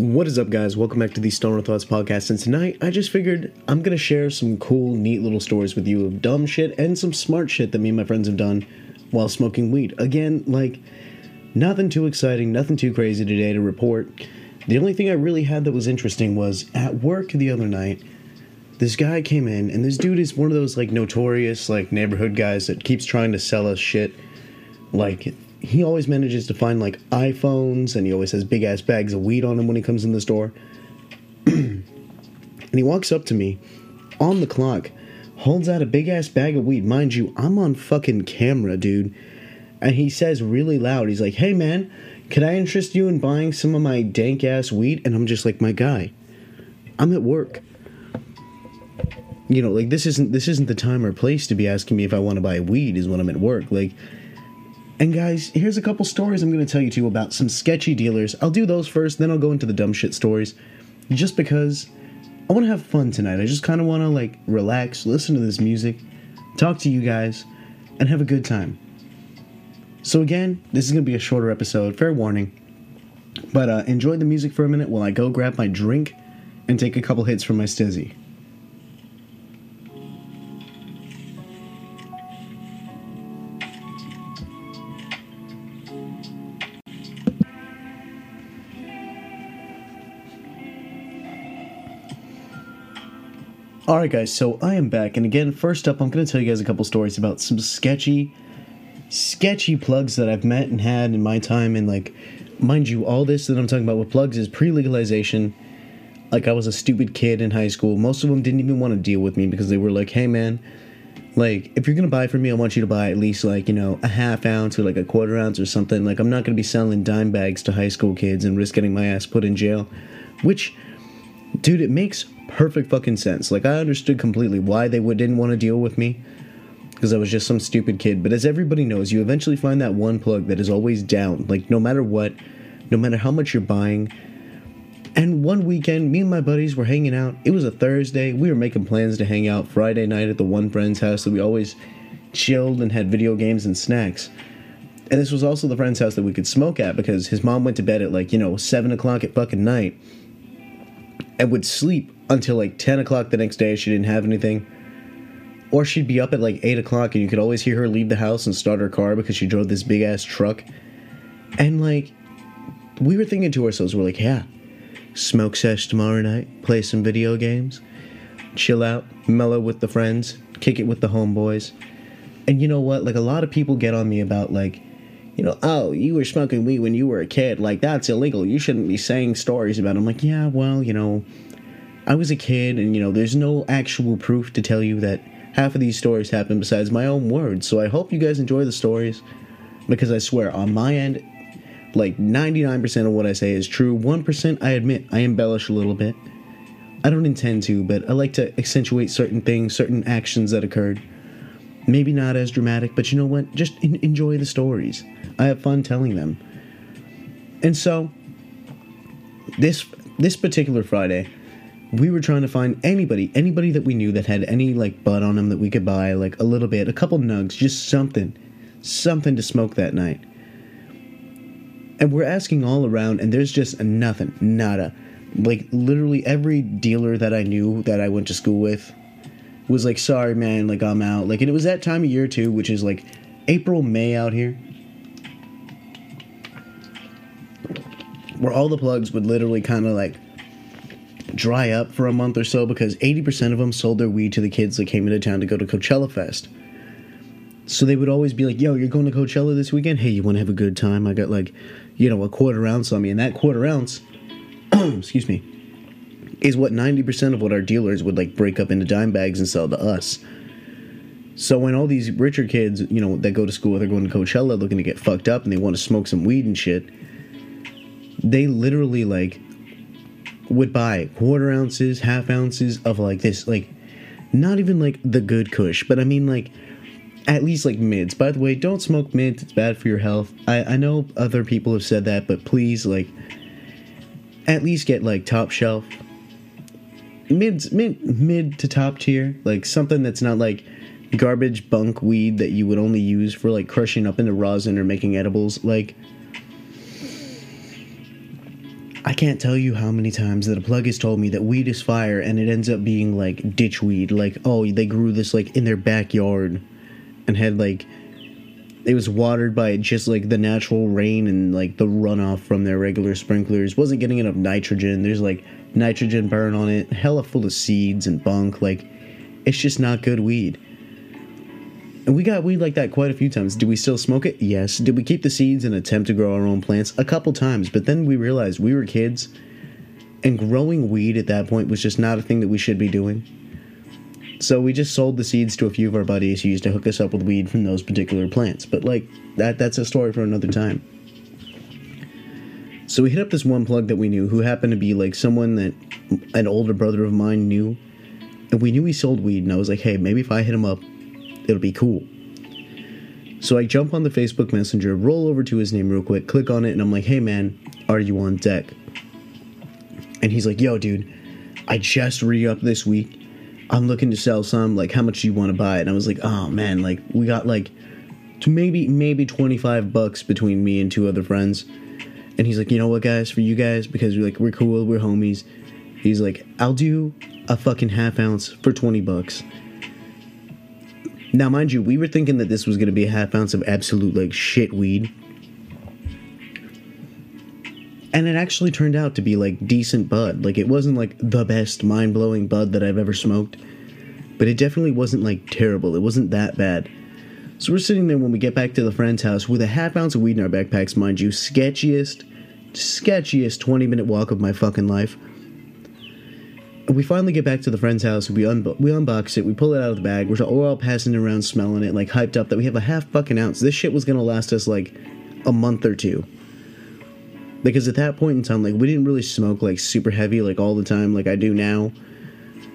What is up, guys? Welcome back to the Stoner Thoughts podcast. And tonight, I just figured I'm gonna share some cool, neat little stories with you of dumb shit and some smart shit that me and my friends have done while smoking weed. Again, like, nothing too exciting, nothing too crazy today to report. The only thing I really had that was interesting was at work the other night, this guy came in, and this dude is one of those, like, notorious, like, neighborhood guys that keeps trying to sell us shit. Like, he always manages to find like iPhones and he always has big ass bags of weed on him when he comes in the store. and he walks up to me on the clock, holds out a big ass bag of weed. Mind you, I'm on fucking camera, dude. And he says really loud, he's like, hey man, could I interest you in buying some of my dank ass weed? And I'm just like, my guy, I'm at work. You know, like this isn't this isn't the time or place to be asking me if I want to buy weed is when I'm at work. Like and guys, here's a couple stories I'm going to tell you two about some sketchy dealers. I'll do those first, then I'll go into the dumb shit stories. Just because I want to have fun tonight. I just kind of want to like relax, listen to this music, talk to you guys, and have a good time. So again, this is going to be a shorter episode, fair warning. But uh, enjoy the music for a minute while I go grab my drink and take a couple hits from my STIIIZY. Alright, guys, so I am back, and again, first up, I'm going to tell you guys a couple stories about some sketchy, sketchy plugs that I've met and had in my time. And, like, mind you, all this that I'm talking about with plugs is pre legalization. Like, I was a stupid kid in high school. Most of them didn't even want to deal with me because they were like, hey, man, like, if you're to buy from me, I want you to buy at least, like, you know, a half ounce or like a quarter ounce or something. Like, I'm not to be selling dime bags to high school kids and risk getting my ass put in jail. Which, dude, it makes perfect fucking sense. Like I understood completely why they would, didn't want to deal with me because I was just some stupid kid. But as everybody knows, you eventually find that one plug that is always down. Like no matter what, no matter how much you're buying. And one weekend, me and my buddies were hanging out. It was a Thursday. We were making plans to hang out Friday night at the one friend's house that we always chilled and had video games and snacks. And this was also the friend's house that we could smoke at because his mom went to bed at like, you know, 7 o'clock at fucking night and would sleep until like 10 o'clock the next day. She didn't have anything. Or she'd be up at like 8 o'clock and you could always hear her leave the house and start her car because she drove this big ass truck. And like, we were thinking to ourselves, we're like, yeah, smoke sesh tomorrow night, play some video games, chill out, mellow with the friends, kick it with the homeboys. And you know what? Like, a lot of people get on me about, like, you know, oh, you were smoking weed when you were a kid. Like, that's illegal. You shouldn't be saying stories about it. I'm like, yeah, well, you know, I was a kid, and you know, there's no actual proof to tell you that half of these stories happened besides my own words. So I hope you guys enjoy the stories because I swear, on my end, like 99% of what I say is true. 1% I admit I embellish a little bit. I don't intend to, but I like to accentuate certain things, certain actions that occurred. Maybe not as dramatic, but you know what? Just in- enjoy the stories. I have fun telling them. And so, this this particular Friday, we were trying to find anybody, anybody that we knew that had any like bud on them that we could buy, like a little bit, a couple nugs, just something, something to smoke that night. And we're asking all around, and there's just nothing, nada. Like literally every dealer that I knew that I went to school with was like, "Sorry, man, like I'm out." Like, and it was that time of year too, which is like April, May out here, where all the plugs would literally kind of like dry up for a month or so because 80% of them sold their weed to the kids that came into town to go to Coachella Fest. So they would always be like, yo, you're going to Coachella this weekend? Hey, you want to have a good time? I got like, you know, a quarter ounce on me. And that quarter ounce, excuse me, is what 90% of what our dealers would like break up into dime bags and sell to us. So when all these richer kids, you know, that go to school, they're going to Coachella looking to get fucked up and they want to smoke some weed and shit, they literally like would buy quarter ounces, half ounces of like this, like not even like the good kush, but I mean like at least like mids. By the way, don't smoke mids, it's bad for your health. I, I know other people have said that, but please like at least get like top shelf. Mids mid mid to top tier, like something that's not like garbage bunk weed that you would only use for like crushing up into rosin or making edibles. Like I can't tell you how many times that a plug has told me that weed is fire and it ends up being like ditch weed. Like, oh, they grew this like in their backyard and had like it was watered by just like the natural rain and like the runoff from their regular sprinklers. Wasn't getting enough nitrogen. There's like nitrogen burn on it, hella full of seeds and bunk. Like, it's just not good weed. And we got weed like that quite a few times. Did we still smoke it? Yes. Did we keep the seeds and attempt to grow our own plants? A couple times. But then we realized we were kids, and growing weed at that point was just not a thing that we should be doing. So we just sold the seeds to a few of our buddies who used to hook us up with weed from those particular plants. But like that that's a story for another time. So we hit up this one plug that we knew who happened to be like someone that an older brother of mine knew. And we knew he sold weed and I was like, "Hey, maybe if I hit him up, it'll be cool." So I jump on the Facebook Messenger, roll over to his name real quick, click on it, and I'm like, "Hey man, are you on deck?" And he's like, "Yo, dude, I just re up this week I'm looking to sell some. Like, how much do you want to buy it? And I was like, oh man, like we got like to maybe maybe 25 bucks between me and two other friends. And he's like, you know what, guys, for you guys, because we're like we're cool, we're homies. He's like, I'll do a fucking half ounce for 20 bucks. Now, mind you, we were thinking that this was gonna be a half ounce of absolute like shit weed. And it actually turned out to be like decent bud. Like it wasn't like the best mind blowing bud that I've ever smoked, but it definitely wasn't like terrible. It wasn't that bad. So we're sitting there when we get back to the friend's house with a half ounce of weed in our backpacks, mind you, sketchiest, sketchiest 20 minute walk of my fucking life. We finally get back to the friend's house. We un- we unbox it. We pull it out of the bag. We're all passing it around, smelling it, like hyped up that we have a half fucking ounce. This shit was gonna last us like a month or two because at that point in time like we didn't really smoke like super heavy like all the time like i do now.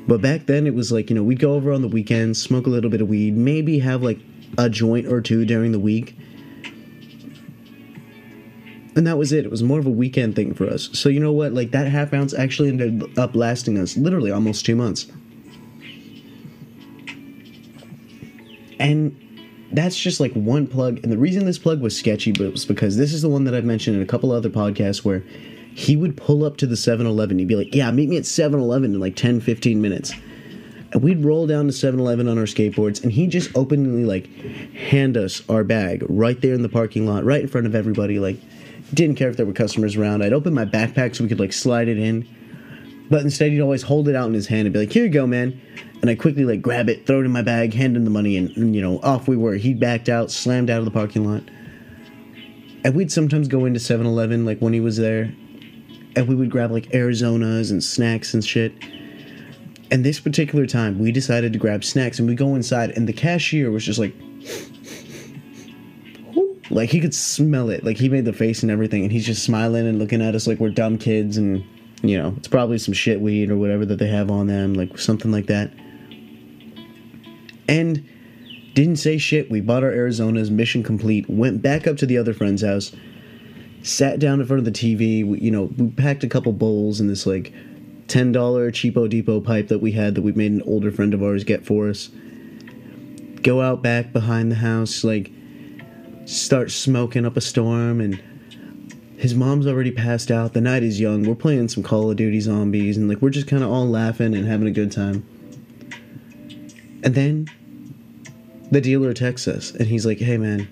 But back then it was like you know we'd go over on the weekends smoke a little bit of weed maybe have like a joint or two during the week. And that was it. It was more of a weekend thing for us. So you know what? Like that half ounce actually ended up lasting us literally almost two months. And that's just like one plug. And the reason this plug was sketchy was because this is the one that I've mentioned in a couple other podcasts where he would pull up to the 7 Eleven. He'd be like, Yeah, meet me at 7 Eleven in like 10, 15 minutes. And we'd roll down to 7 Eleven on our skateboards, and he'd just openly like hand us our bag right there in the parking lot, right in front of everybody. Like, didn't care if there were customers around. I'd open my backpack so we could like slide it in. But instead, he'd always hold it out in his hand and be like, Here you go, man and I quickly like grab it, throw it in my bag, hand him the money, and, and you know off we were. He backed out, slammed out of the parking lot, and we'd sometimes go into 7-Eleven like when he was there, and we would grab like Arizonas and snacks and shit. And this particular time, we decided to grab snacks, and we go inside, and the cashier was just like. Like he could smell it. Like he made the face and everything, and he's just smiling and looking at us like we're dumb kids, and you know, it's probably some shit weed or whatever that they have on them, like something like that and didn't say shit. We bought our Arizonas, mission complete. Went back up to the other friend's house, sat down in front of the TV. We, you know, we packed a couple bowls in this like ten dollar cheapo depot pipe that we had that we made an older friend of ours get for us. Go out back behind the house, like start smoking up a storm, and his mom's already passed out. The night is young. We're playing some Call of Duty zombies, and like we're just kind of all laughing and having a good time. And then the dealer texts us and he's like, hey man,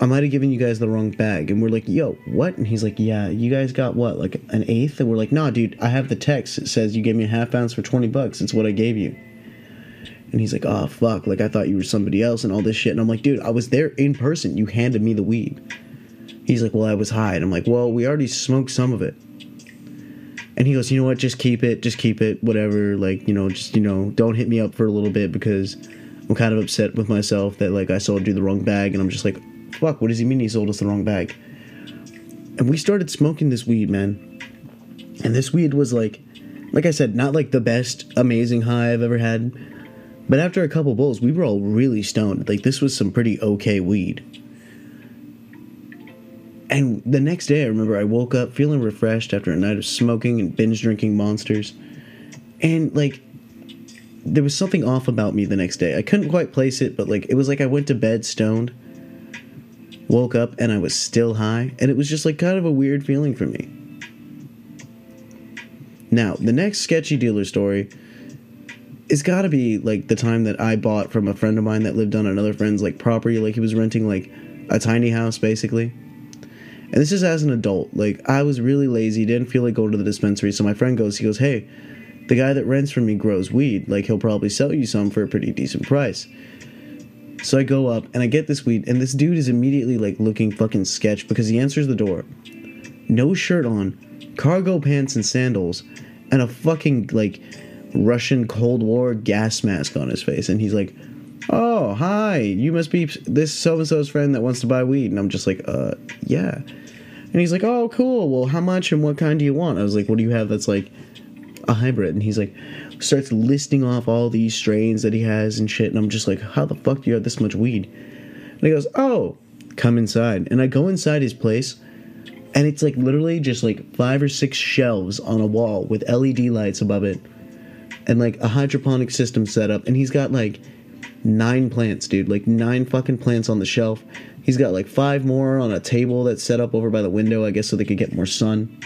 I might have given you guys the wrong bag. And we're like, yo, what? And he's like, yeah, you guys got what, like an eighth? And we're like, nah, dude, I have the text. It says you gave me a half ounce for 20 bucks. It's what I gave you. And he's like, oh, fuck. Like, I thought you were somebody else and all this shit. And I'm like, dude, I was there in person. You handed me the weed. He's like, well, I was high. And I'm like, well, we already smoked some of it. And he goes, you know what? Just keep it. Just keep it. Whatever. Like, you know, just, you know, don't hit me up for a little bit because I'm kind of upset with myself that, like, I sold you the wrong bag. And I'm just like, fuck, what does he mean he sold us the wrong bag? And we started smoking this weed, man. And this weed was like, like I said, not like the best, amazing high I've ever had. But after a couple bowls, we were all really stoned. Like, this was some pretty okay weed. And the next day, I remember I woke up feeling refreshed after a night of smoking and binge drinking monsters. And like, there was something off about me the next day. I couldn't quite place it, but like, it was like I went to bed stoned, woke up, and I was still high. And it was just like kind of a weird feeling for me. Now, the next sketchy dealer story it's got to be like the time that I bought from a friend of mine that lived on another friend's like property like he was renting like a tiny house basically. And this is as an adult. Like I was really lazy, didn't feel like going to the dispensary, so my friend goes, he goes, "Hey, the guy that rents from me grows weed. Like he'll probably sell you some for a pretty decent price." So I go up and I get this weed, and this dude is immediately like looking fucking sketch because he answers the door, no shirt on, cargo pants and sandals, and a fucking like Russian Cold War gas mask on his face, and he's like, "Oh, hi, you must be this so and so's friend that wants to buy weed." And I'm just like, "Uh, yeah." And he's like, "Oh, cool. Well, how much and what kind do you want?" I was like, "What do you have that's like a hybrid?" And he's like, starts listing off all these strains that he has and shit. And I'm just like, "How the fuck do you have this much weed?" And he goes, "Oh, come inside." And I go inside his place and it's like literally just like five or six shelves on a wall with LED lights above it and like a hydroponic system set up and he's got like nine plants dude like nine fucking plants on the shelf he's got like five more on a table that's set up over by the window i guess so they could get more sun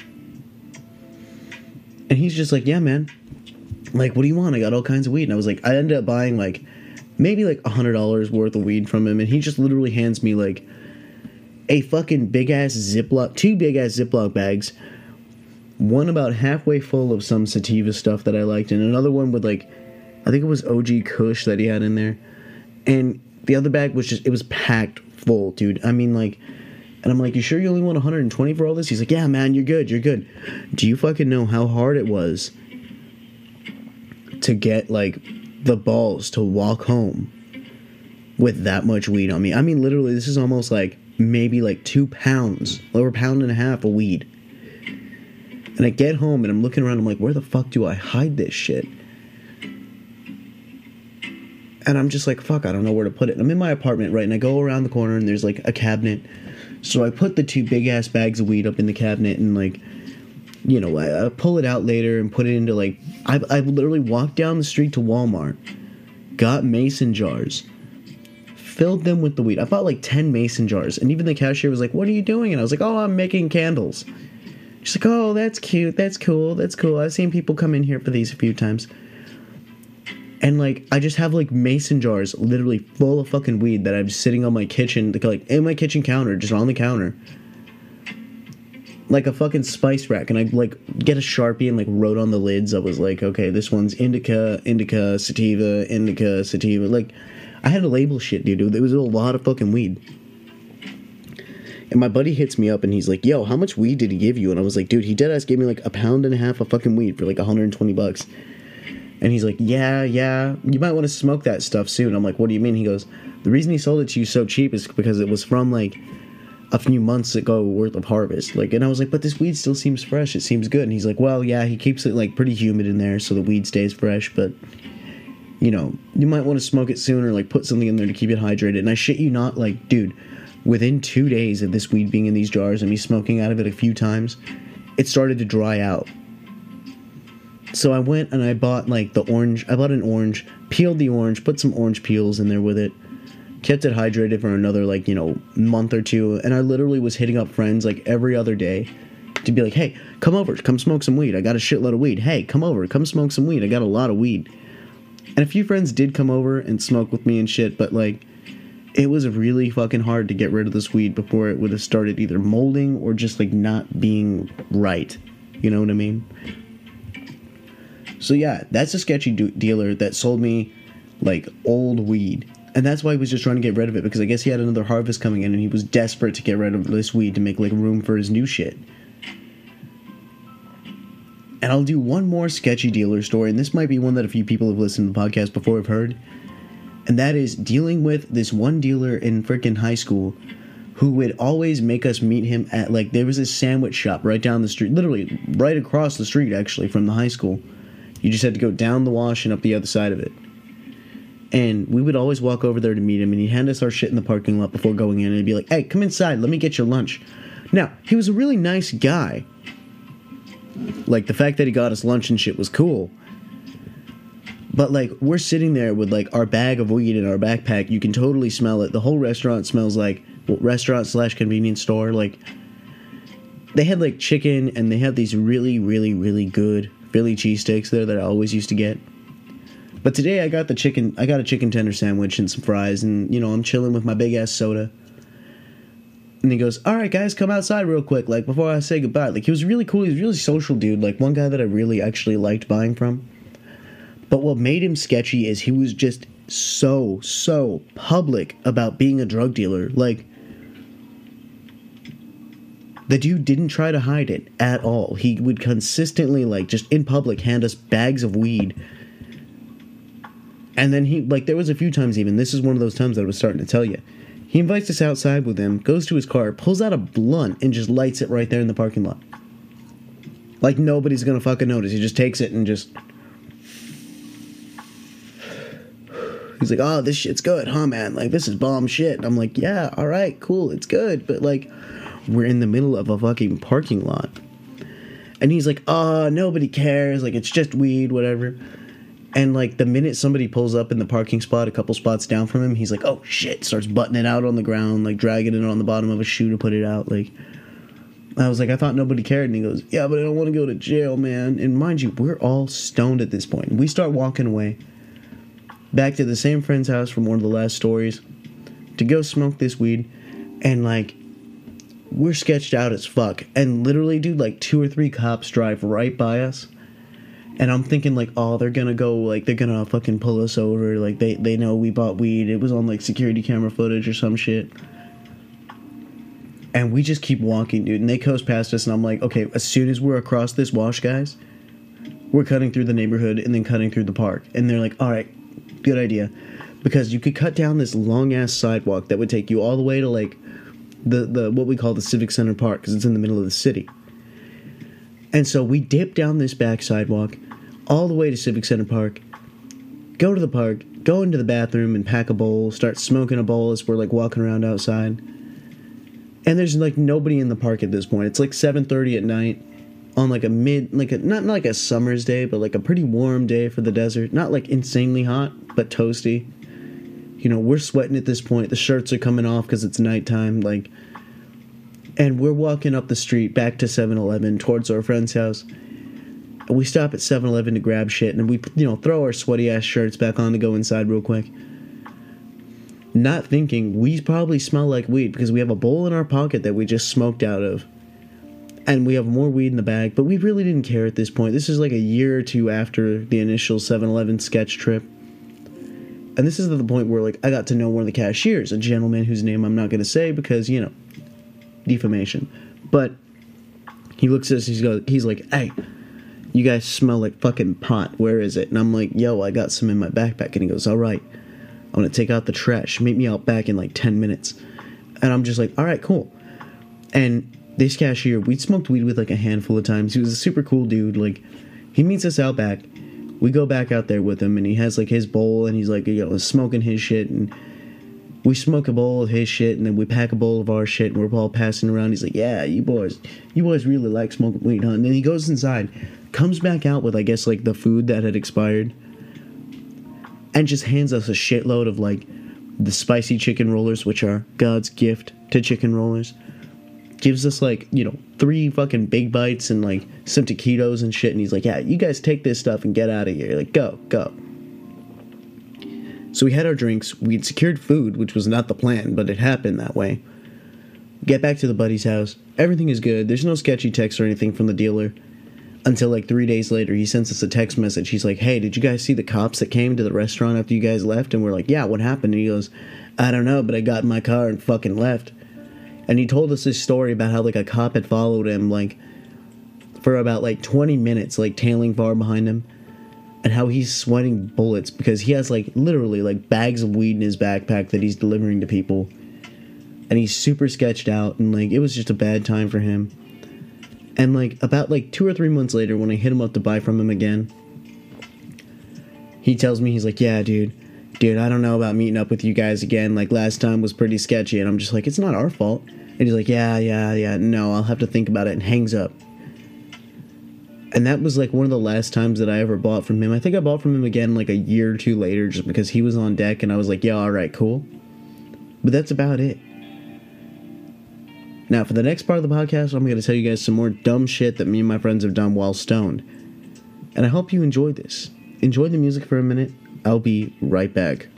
and he's just like yeah man. Like what do you want? I got all kinds of weed. And i was like i ended up buying like maybe like a hundred dollars worth of weed from him. And he just literally hands me like a fucking big ass ziploc two big ass ziploc bags one about halfway full of some sativa stuff that I liked, and another one with like, I think it was OG Kush that he had in there, and the other bag was just it was packed full, dude. I mean like, and I'm like, you sure you only want 120 for all this? He's like, yeah, man, you're good, you're good. Do you fucking know how hard it was to get like the balls to walk home with that much weed on me? I mean, literally, this is almost like maybe like two pounds, over a pound and a half of weed and I get home and I'm looking around, I'm like, where the fuck do I hide this shit? And I'm just like, fuck, I don't know where to put it. And I'm in my apartment, right? And I go around the corner and there's like a cabinet. So I put the two big ass bags of weed up in the cabinet and like, you know, I, I pull it out later and put it into like, I, I literally walked down the street to Walmart, got mason jars, filled them with the weed. I bought like 10 mason jars. And even the cashier was like, what are you doing? And I was like, oh, I'm making candles. She's like, oh, that's cute. That's cool. That's cool. I've seen people come in here for these a few times. And like, I just have like mason jars literally full of fucking weed that I'm sitting on my kitchen, like in my kitchen counter, just on the counter. Like a fucking spice rack. And I like get a sharpie and like wrote on the lids. I was like, okay, this one's indica, indica, sativa, indica, sativa. Like, I had to label shit, dude. There was a lot of fucking weed. And my buddy hits me up and he's like, "Yo, how much weed did he give you?" And I was like, "Dude, he dead ass gave me like a pound and a half of fucking weed for like 120 bucks." And he's like, "Yeah, yeah, you might want to smoke that stuff soon." I'm like, "What do you mean?" He goes, "The reason he sold it to you so cheap is because it was from like a few months ago worth of harvest." Like, and I was like, "But this weed still seems fresh. It seems good." And he's like, "Well, yeah, he keeps it like pretty humid in there so the weed stays fresh, but." You know, you might want to smoke it sooner, like put something in there to keep it hydrated. And I shit you not, like, dude, within two days of this weed being in these jars and me smoking out of it a few times, it started to dry out. So I went and I bought like the orange. I bought an orange, peeled the orange, put some orange peels in there with it, kept it hydrated for another like you know month or two, and I literally was hitting up friends like every other day to be like, hey, come over, come smoke some weed. I got a shitload of weed. Hey, come over, come smoke some weed. I got a lot of weed. And a few friends did come over and smoke with me and shit, but like it was really fucking hard to get rid of this weed before it would have started either molding or just like not being right. You know what I mean? So yeah, that's a sketchy do- dealer that sold me like old weed. And that's why he was just trying to get rid of it because I guess he had another harvest coming in and he was desperate to get rid of this weed to make like room for his new shit. And I'll do one more sketchy dealer story, and this might be one that a few people have listened to the podcast before have heard and that is dealing with this one dealer in freaking high school who would always make us meet him at like there was this sandwich shop right down the street, literally right across the street actually from the high school. You just had to go down the wash and up the other side of it. And we would always walk over there to meet him, and he'd hand us our shit in the parking lot before going in, and he'd be like, "Hey, come inside, let me get your lunch." Now he was a really nice guy. Like the fact that he got us lunch and shit was cool but like we're sitting there with like our bag of weed in our backpack. You can totally smell it. The whole restaurant smells like well, restaurant slash convenience store. Like they had like chicken and they had these really really really good Philly cheesesteaks there that I always used to get. But today I got the chicken. I got a chicken tender sandwich and some fries, and you know I'm chilling with my big ass soda. And he goes, "All right, guys, come outside real quick, like before I say goodbye." Like he was really cool. He was really social dude. Like one guy that I really actually liked buying from. But what made him sketchy is he was just so so public about being a drug dealer. Like the dude didn't try to hide it at all. He would consistently like just in public hand us bags of weed. And then he like there was a few times even this is one of those times that I was starting to tell you. He invites us outside with him, goes to his car, pulls out a blunt and just lights it right there in the parking lot. Like nobody's gonna fucking notice. He just takes it and just He's like, "Oh, this shit's good, huh, man? Like, this is bomb shit." And I'm like, "Yeah, all right, cool, it's good, but like, we're in the middle of a fucking parking lot." And he's like, "Oh, nobody cares. Like, it's just weed, whatever." And like the minute somebody pulls up in the parking spot, a couple spots down from him, he's like, "Oh shit!" Starts butting it out on the ground, like dragging it on the bottom of a shoe to put it out. Like, I was like, I thought nobody cared, and he goes, "Yeah, but I don't want to go to jail, man." And mind you, we're all stoned at this point. We start walking away back to the same friend's house from one of the last stories to go smoke this weed and like we're sketched out as fuck. And literally dude like two or three cops drive right by us. And i'm thinking like oh they're gonna go like they're gonna fucking pull us over. Like they they know we bought weed. It was on like security camera footage or some shit. And we just keep walking dude. And they coast past us and i'm like okay as soon as we're across this wash guys we're cutting through the neighborhood and then cutting through the park. And they're like all right good idea. Because you could cut down this long ass sidewalk that would take you all the way to like the the what we call the civic center park because it's in the middle of the city. And so we dip down this back sidewalk all the way to civic center park go to the park go into the bathroom and pack a bowl start smoking a bowl as we're like walking around outside. And there's like nobody in the park at this point. It's like 7.30 at night on like a mid like a not, not like a summer's day but like a pretty warm day for the desert. Not like insanely hot but toasty. You know we're sweating at this point. The shirts are coming off because it's nighttime like and we're walking up the street back to 7-eleven towards our friend's house we stop at 7-eleven to grab shit and we you know throw our sweaty ass shirts back on to go inside real quick not thinking we probably smell like weed because we have a bowl in our pocket that we just smoked out of and we have more weed in the bag, but we really didn't care at this point. This is like a year or two after the initial 7 Eleven sketch trip. And this is the point where like I got to know one of the cashiers, a gentleman whose name I'm not gonna say because, you know, defamation. But he looks at us, he's go he's like, Hey, you guys smell like fucking pot. Where is it? And I'm like, yo, I got some in my backpack. And he goes, All right, I'm gonna take out the trash. Meet me out back in like 10 minutes. And I'm just like, All right, cool. And this cashier, we smoked weed with like a handful of times. He was a super cool dude. Like, he meets us out back. We go back out there with him, and he has like his bowl, and he's like, you know, smoking his shit, and we smoke a bowl of his shit, and then we pack a bowl of our shit, and we're all passing around. He's like, yeah, you boys, you boys really like smoking weed, huh? And then he goes inside, comes back out with, I guess, like the food that had expired, and just hands us a shitload of like the spicy chicken rollers, which are God's gift to chicken rollers gives us like you know three fucking big bites and like some taquitos and shit and he's like yeah you guys take this stuff and get out of here like go go so we had our drinks we'd secured food which was not the plan but it happened that way. Get back to the buddy's house. Everything is good. There's no sketchy text or anything from the dealer. Until like three days later he sends us a text message. He's like hey did you guys see the cops that came to the restaurant after you guys left? And we're like yeah what happened? And he goes i don't know but i got in my car and fucking left. And he told us this story about how like a cop had followed him like for about like 20 minutes like tailing far behind him and how he's sweating bullets because he has like literally like bags of weed in his backpack that he's delivering to people. And he's super sketched out and like it was just a bad time for him. And like about like two or three months later when i hit him up to buy from him again he tells me he's like yeah dude. Dude i don't know about meeting up with you guys again. Like last time was pretty sketchy. And i'm just like it's not our fault. And he's like yeah yeah yeah. No i'll have to think about it. And hangs up and that was like one of the last times that i ever bought from him i think i bought from him again like a year or two later just because he was on deck and i was like yeah all right cool but that's about it now for the next part of the podcast i'm going to tell you guys some more dumb shit that me and my friends have done while stoned And I hope you enjoy this. Enjoy the music for a minute. I'll be right back.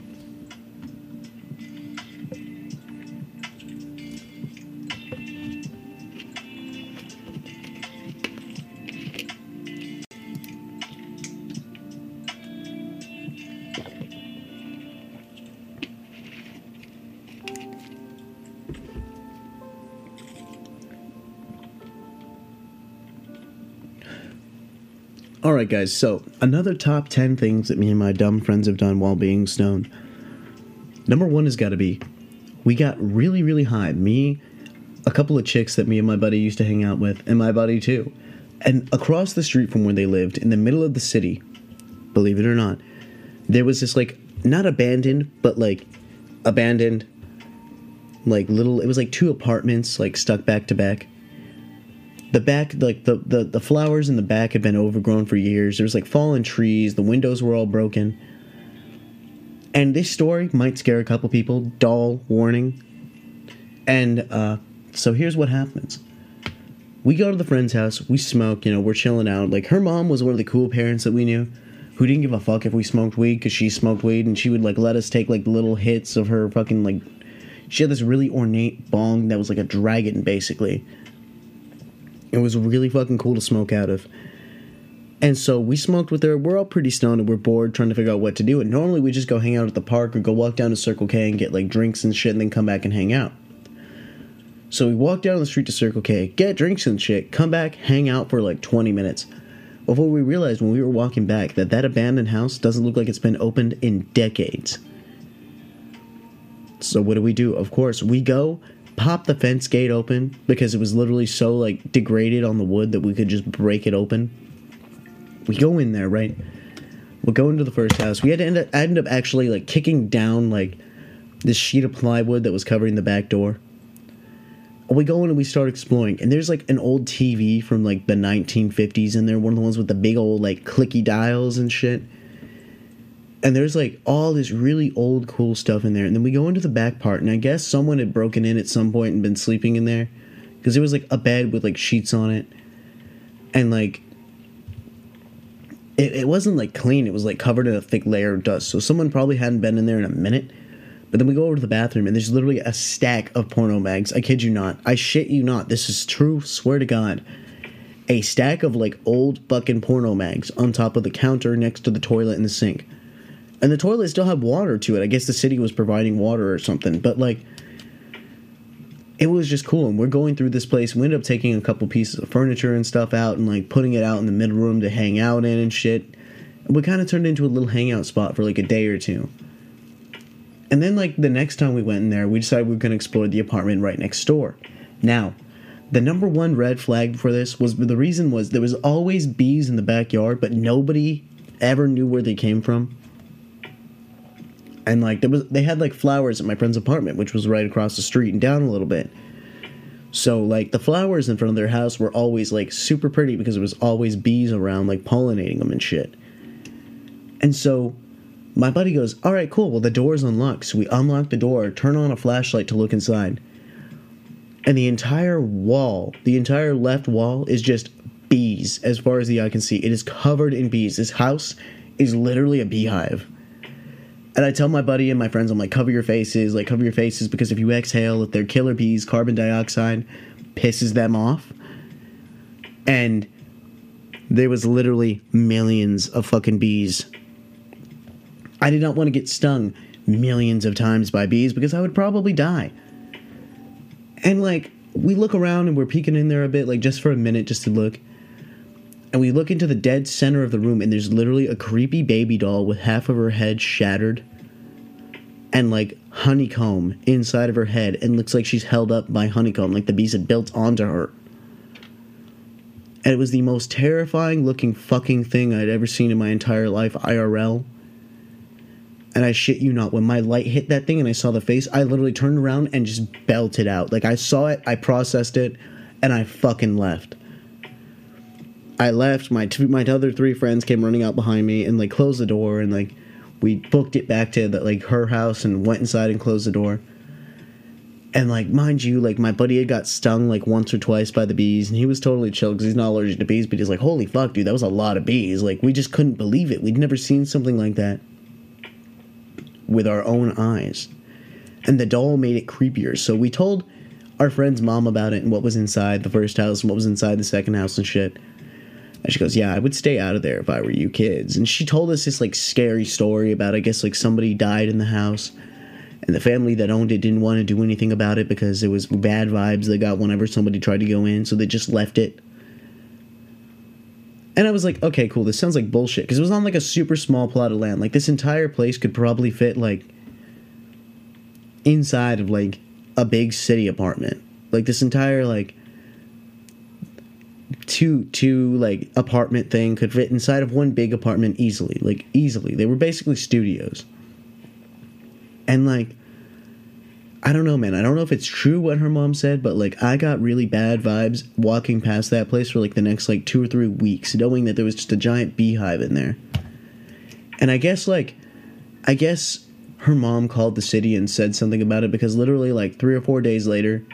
Right, guys. So another top ten things that me and my dumb friends have done while being stoned. Number one has got to be, we got really, really high. Me, a couple of chicks that me and my buddy used to hang out with, and my buddy too. And across the street from where they lived, in the middle of the city, believe it or not, there was this like not abandoned, but like abandoned, like little. It was like two apartments like stuck back to back the back like the, the the flowers in the back had been overgrown for years. There was like fallen trees. The windows were all broken. And this story might scare a couple people. Doll warning. And uh so here's what happens. We go to the friend's house. We smoke you know we're chilling out. Like her mom was one of the cool parents that we knew who didn't give a fuck if we smoked weed because she smoked weed and she would like let us take like little hits of her fucking like she had this really ornate bong that was like a dragon basically it was really fucking cool to smoke out of. And so we smoked with her. We're all pretty stoned and we're bored trying to figure out what to do. And normally we just go hang out at the park or go walk down to Circle K and get like drinks and shit and then come back and hang out. So we walk down the street to Circle K, get drinks and shit, come back, hang out for like 20 minutes. Before we realized when we were walking back that that abandoned house doesn't look like it's been opened in decades. So what do we do? Of course, we go pop the fence gate open because it was literally so like degraded on the wood that we could just break it open. We go in there, right? We'll go into the first house. We had to end up, up actually like kicking down like this sheet of plywood that was covering the back door. We go in and we start exploring, and there's like an old TV from like the 1950s in there, one of the ones with the big old like clicky dials and shit and there's like all this really old cool stuff in there. And then we go into the back part and i guess someone had broken in at some point and been sleeping in there because it was like a bed with like sheets on it. And like it, it wasn't like clean. It was like covered in a thick layer of dust. So someone probably hadn't been in there in a minute. But then we go over to the bathroom and there's literally a stack of porno mags i kid you not. I shit you not. This is true. Swear to god. A stack of like old fucking porno mags on top of the counter next to the toilet and the sink and the toilet still had water to it. I guess the city was providing water or something, but like it was just cool. And we're going through this place. We ended up taking a couple pieces of furniture and stuff out and like putting it out in the middle room to hang out in and shit. we kind of turned into a little hangout spot for like a day or two. And then like the next time we went in there, we decided we were going to explore the apartment right next door. Now, the number one red flag for this was the reason was there was always bees in the backyard, but nobody ever knew where they came from and like there was they had like flowers at my friend's apartment which was right across the street and down a little bit. So like the flowers in front of their house were always like super pretty because there was always bees around like pollinating them and shit. And so my buddy goes all right cool. Well the door's unlocked. So we unlock the door turn on a flashlight to look inside. And the entire wall the entire left wall is just bees as far as the eye can see. It is covered in bees. This house is literally a beehive and I tell my buddy and my friends, I'm like, cover your faces, like cover your faces because if you exhale, if they're killer bees, carbon dioxide pisses them off. And there was literally millions of fucking bees. I did not want to get stung millions of times by bees because I would probably die. And like, we look around and we're peeking in there a bit, like just for a minute, just to look. And we look into the dead center of the room, and there's literally a creepy baby doll with half of her head shattered and like honeycomb inside of her head and looks like she's held up by honeycomb like the bees had built onto her. And it was the most terrifying looking fucking thing i'd ever seen in my entire life irl and i shit you not when my light hit that thing and i saw the face i literally turned around and just belted out. Like i saw it i processed it and i fucking left i left my my other three friends came running out behind me and like closed the door and like we booked it back to the, like her house and went inside and closed the door. And like, mind you, like my buddy had got stung like once or twice by the bees, and he was totally chill because he's not allergic to bees. But he's like, "Holy fuck, dude, that was a lot of bees!" Like, we just couldn't believe it. We'd never seen something like that with our own eyes. And the doll made it creepier. So we told our friend's mom about it and what was inside the first house and what was inside the second house and shit. And she goes, Yeah, I would stay out of there if I were you kids. And she told us this like scary story about, I guess, like somebody died in the house. And the family that owned it didn't want to do anything about it because it was bad vibes they got whenever somebody tried to go in. So they just left it. And I was like, okay, cool. This sounds like bullshit. Because it was on like a super small plot of land. Like this entire place could probably fit like inside of like a big city apartment. Like this entire like two two like apartment thing could fit inside of one big apartment easily. Like easily. They were basically studios. And like I don't know, man. I don't know if it's true what her mom said, but like I got really bad vibes walking past that place for like the next like 2 or 3 weeks knowing that there was just a giant beehive in there. And I guess like I guess her mom called the city and said something about it because literally like 3 or 4 days later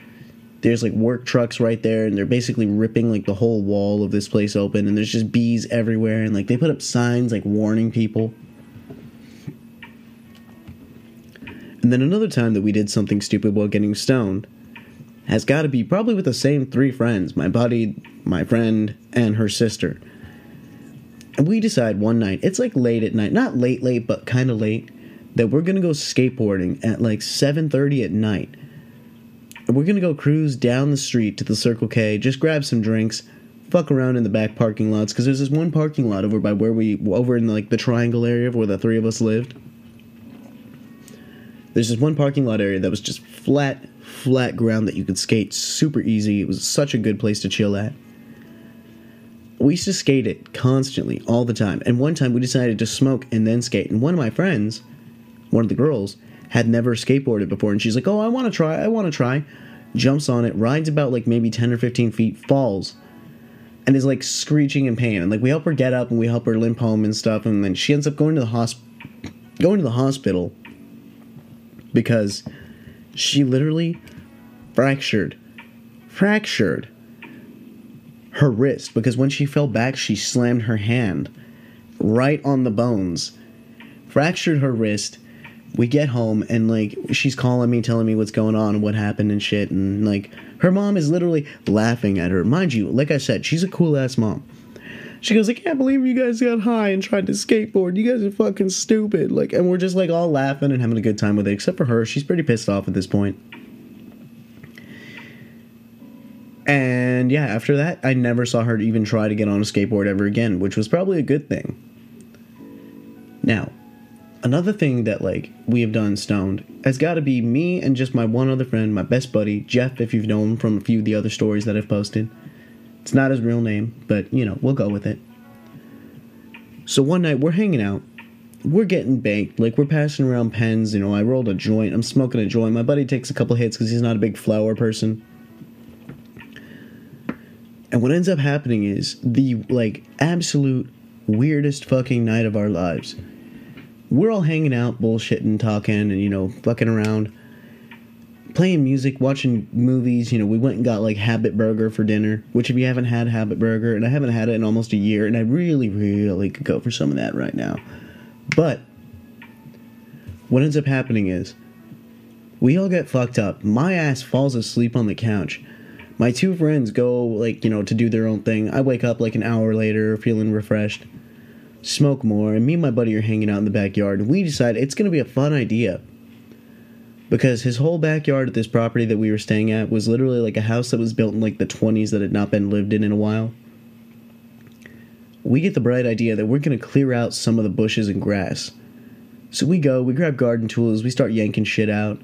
there's like work trucks right there and they're basically ripping like the whole wall of this place open and there's just bees everywhere and like they put up signs like warning people And then another time that we did something stupid while getting stoned has got to be probably with the same three friends my buddy, my friend, and her sister. And we decide one night, it's like late at night, not late, late, but kind of late, that we're to go skateboarding at like 7.30 at night. We're going to go cruise down the street to the Circle K, just grab some drinks, fuck around in the back parking lots, because there's this one parking lot over by where we, over in like the triangle area of where the three of us lived there's this one parking lot area that was just flat, flat ground that you could skate super easy. It was such a good place to chill at. We used to skate it constantly, all the time. And one time we decided to smoke and then skate. And one of my friends, one of the girls, had never skateboarded before. And she's like, Oh, I want to try. I want to try. Jumps on it, rides about like maybe 10 or 15 feet, falls, and is like screeching in pain. And like we help her get up and we help her limp home and stuff. And then she ends up going to the hosp- going to the hospital because she literally fractured fractured her wrist because when she fell back she slammed her hand right on the bones fractured her wrist we get home and like she's calling me telling me what's going on what happened and shit and like her mom is literally laughing at her mind you like i said she's a cool ass mom she goes, I can't believe you guys got high and tried to skateboard. You guys are fucking stupid. Like, and we're just like all laughing and having a good time with it, except for her. She's pretty pissed off at this point. And yeah, after that, I never saw her even try to get on a skateboard ever again, which was probably a good thing. Now, another thing that like we have done stoned has got to be me and just my one other friend, my best buddy Jeff. If you've known him from a few of the other stories that I've posted, it's not his real name, but you know, we'll go with it. So one night we're hanging out. We're getting baked. Like we're passing around pens. You know, I rolled a joint. I'm smoking a joint. My buddy takes a couple hits because he's not a big flower person. And what ends up happening is the like absolute weirdest fucking night of our lives. We're all hanging out, bullshitting, talking, and you know, fucking around playing music, watching movies. You know, we went and got like Habit Burger for dinner, which if you haven't had Habit Burger, and I haven't had it in almost a year, and I really, really could go for some of that right now. But what ends up happening is we all get fucked up. My ass falls asleep on the couch. My two friends go like, you know, to do their own thing. I wake up like an hour later feeling refreshed. Smoke more, and me and my buddy are hanging out in the backyard, and we decide it's gonna be a fun idea because his whole backyard at this property that we were staying at was literally like a house that was built in like the 20s that had not been lived in in a while. We get the bright idea that we're going to clear out some of the bushes and grass. So we go, we grab garden tools, we start yanking shit out.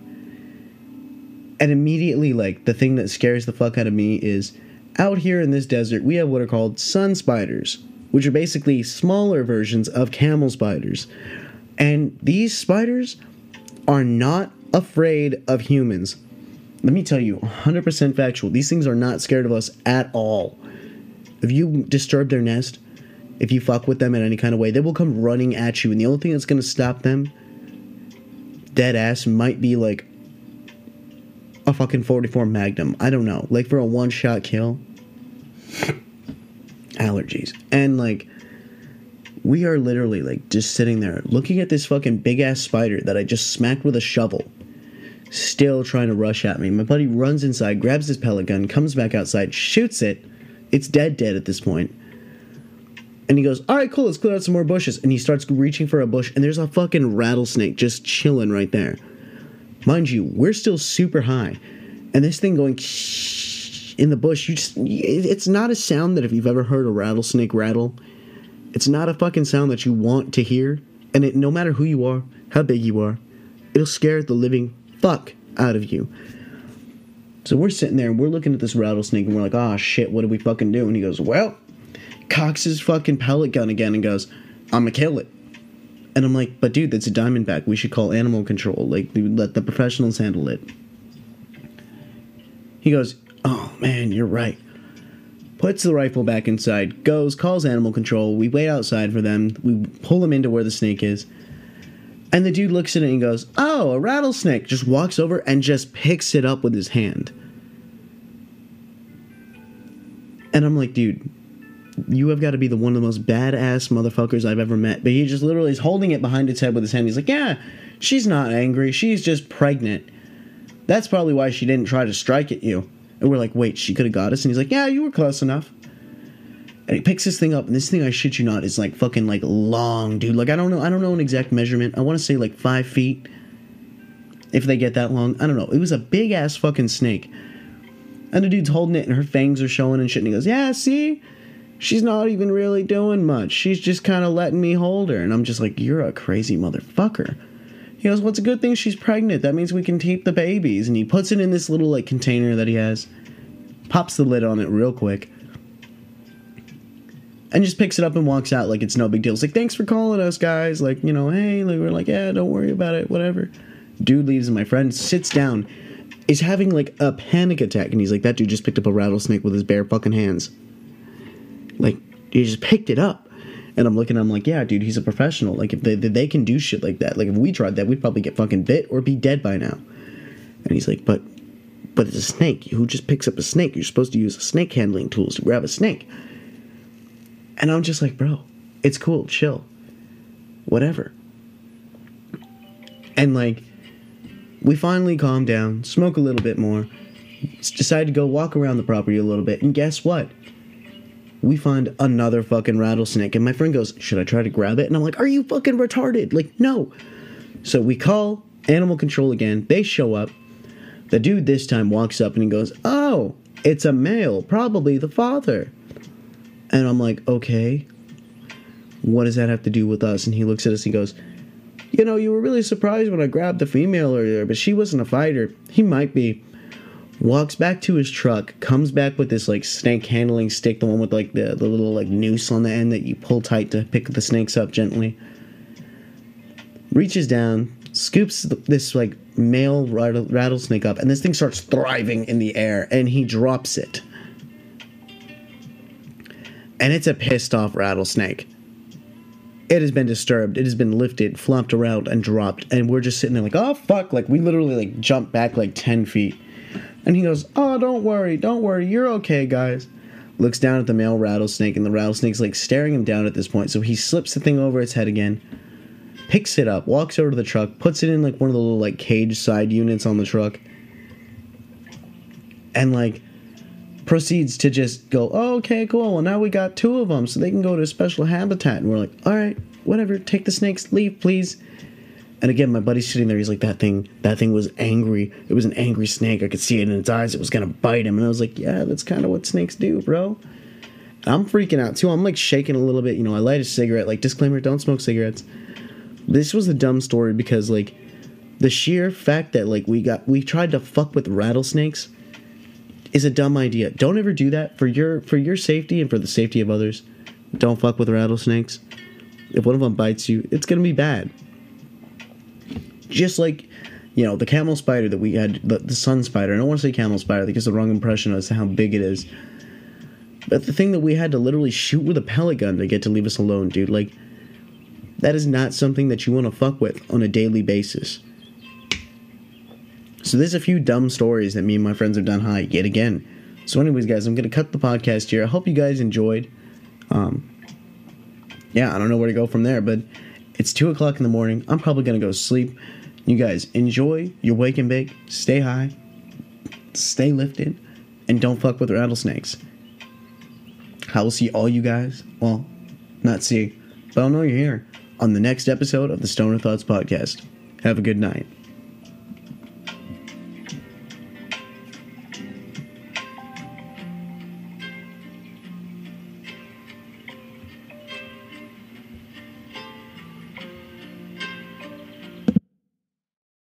And immediately, like, the thing that scares the fuck out of me is out here in this desert, we have what are called sun spiders, which are basically smaller versions of camel spiders. And these spiders are not afraid of humans. Let me tell you, 100% factual. These things are not scared of us at all. If you disturb their nest, if you fuck with them in any kind of way, they will come running at you. And the only thing that's going to stop them, dead ass, might be like a fucking 44 Magnum. I don't know. Like for a one shot kill. Allergies. And like, we are literally like just sitting there looking at this fucking big ass spider that I just smacked with a shovel. Still trying to rush at me. My buddy runs inside, grabs his pellet gun, comes back outside, shoots it. It's dead, dead at this point. And he goes, All right, cool, let's clear out some more bushes. And he starts reaching for a bush, and there's a fucking rattlesnake just chilling right there. Mind you, we're still super high. And this thing going in the bush, you just, it's not a sound that if you've ever heard a rattlesnake rattle, it's not a fucking sound that you want to hear. And it, no matter who you are, how big you are, it'll scare the living fuck out of you. So we're sitting there and we're looking at this rattlesnake and we're like, oh shit, what do we fucking do? And he goes, well, cocks his fucking pellet gun again and goes, I'm gonna kill it. And I'm like, but dude, that's a diamondback. We should call animal control. Like, let the professionals handle it. He goes, oh man, you're right. Puts the rifle back inside, goes, calls animal control. We wait outside for them. We pull them into where the snake is. And the dude looks at it and goes, Oh, a rattlesnake. Just walks over and just picks it up with his hand. And I'm like, dude, you have got to be the one of the most badass motherfuckers I've ever met. But he just literally is holding it behind its head with his hand. He's like, Yeah, she's not angry. She's just pregnant. That's probably why she didn't try to strike at you. And we're like, Wait, she could have got us? And he's like, Yeah, you were close enough. And he picks this thing up, and this thing, I shit you not, is like fucking like long, dude. Like I don't know, I don't know an exact measurement. I want to say like five feet, if they get that long. I don't know. It was a big ass fucking snake, and the dude's holding it, and her fangs are showing and shit. And he goes, "Yeah, see, she's not even really doing much. She's just kind of letting me hold her." And I'm just like, "You're a crazy motherfucker." He goes, "Well, it's a good thing she's pregnant. That means we can keep the babies." And he puts it in this little like container that he has, pops the lid on it real quick and just picks it up and walks out like it's no big deal. It's like, thanks for calling us, guys. Like, you know, hey, like, we're like, yeah, don't worry about it, whatever. Dude leaves, and my friend sits down, is having like a panic attack, and he's like, that dude just picked up a rattlesnake with his bare fucking hands. Like, he just picked it up. And I'm looking, I'm like, yeah, dude, he's a professional. Like, if they, they can do shit like that, like, if we tried that, we'd probably get fucking bit or be dead by now. And he's like, but, but it's a snake. Who just picks up a snake? You're supposed to use snake handling tools to grab a snake. And I'm just like, bro, it's cool, chill, whatever. And like, we finally calm down, smoke a little bit more, decide to go walk around the property a little bit, and guess what? We find another fucking rattlesnake, and my friend goes, Should I try to grab it? And I'm like, Are you fucking retarded? Like, no. So we call animal control again. They show up. The dude this time walks up and he goes, Oh, it's a male, probably the father. And I'm like, okay, what does that have to do with us? And he looks at us and goes, you know, you were really surprised when I grabbed the female earlier, but she wasn't a fighter. He might be. Walks back to his truck, comes back with this like snake handling stick, the one with like the, the little like noose on the end that you pull tight to pick the snakes up gently. Reaches down, scoops this like male rattlesnake up, and this thing starts thriving in the air, and he drops it and it's a pissed off rattlesnake. It has been disturbed. It has been lifted, flopped around, and dropped. And we're just sitting there like, oh fuck! Like we literally like jumped back like ten feet. And he goes, oh don't worry, don't worry, you're okay, guys. Looks down at the male rattlesnake, and the rattlesnake's like staring him down at this point. So he slips the thing over its head again, picks it up, walks over to the truck, puts it in like one of the little like cage side units on the truck, and like proceeds to just go, oh, okay, cool. Well, now we got two of them, so they can go to a special habitat. And we're like, all right, whatever. Take the snakes, leave, please. And again, my buddy's sitting there. He's like, that thing, that thing was angry. It was an angry snake. I could see it in its eyes. It was gonna bite him. And I was like, yeah, that's kind of what snakes do, bro. I'm freaking out too. I'm like shaking a little bit. You know, I light a cigarette. Like disclaimer: don't smoke cigarettes. This was a dumb story because like the sheer fact that like we got we tried to fuck with rattlesnakes is a dumb idea. Don't ever do that for your for your safety and for the safety of others. Don't fuck with rattlesnakes. If one of them bites you, it's gonna be bad. Just like, you know, the camel spider that we had, the, the sun spider. I don't want to say camel spider; gives the wrong impression as to how big it is. But the thing that we had to literally shoot with a pellet gun to get to leave us alone, dude, like, that is not something that you want to fuck with on a daily basis. So there's a few dumb stories that me and my friends have done high yet again. So, anyways, guys, I'm gonna cut the podcast here. I hope you guys enjoyed. Um, yeah, I don't know where to go from there, but it's two o'clock in the morning. I'm probably gonna go sleep. You guys enjoy your wake and bake. Stay high, stay lifted, and don't fuck with rattlesnakes. I will see all you guys. Well, not see, but I'll know you're here on the next episode of the Stoner Thoughts podcast. Have a good night.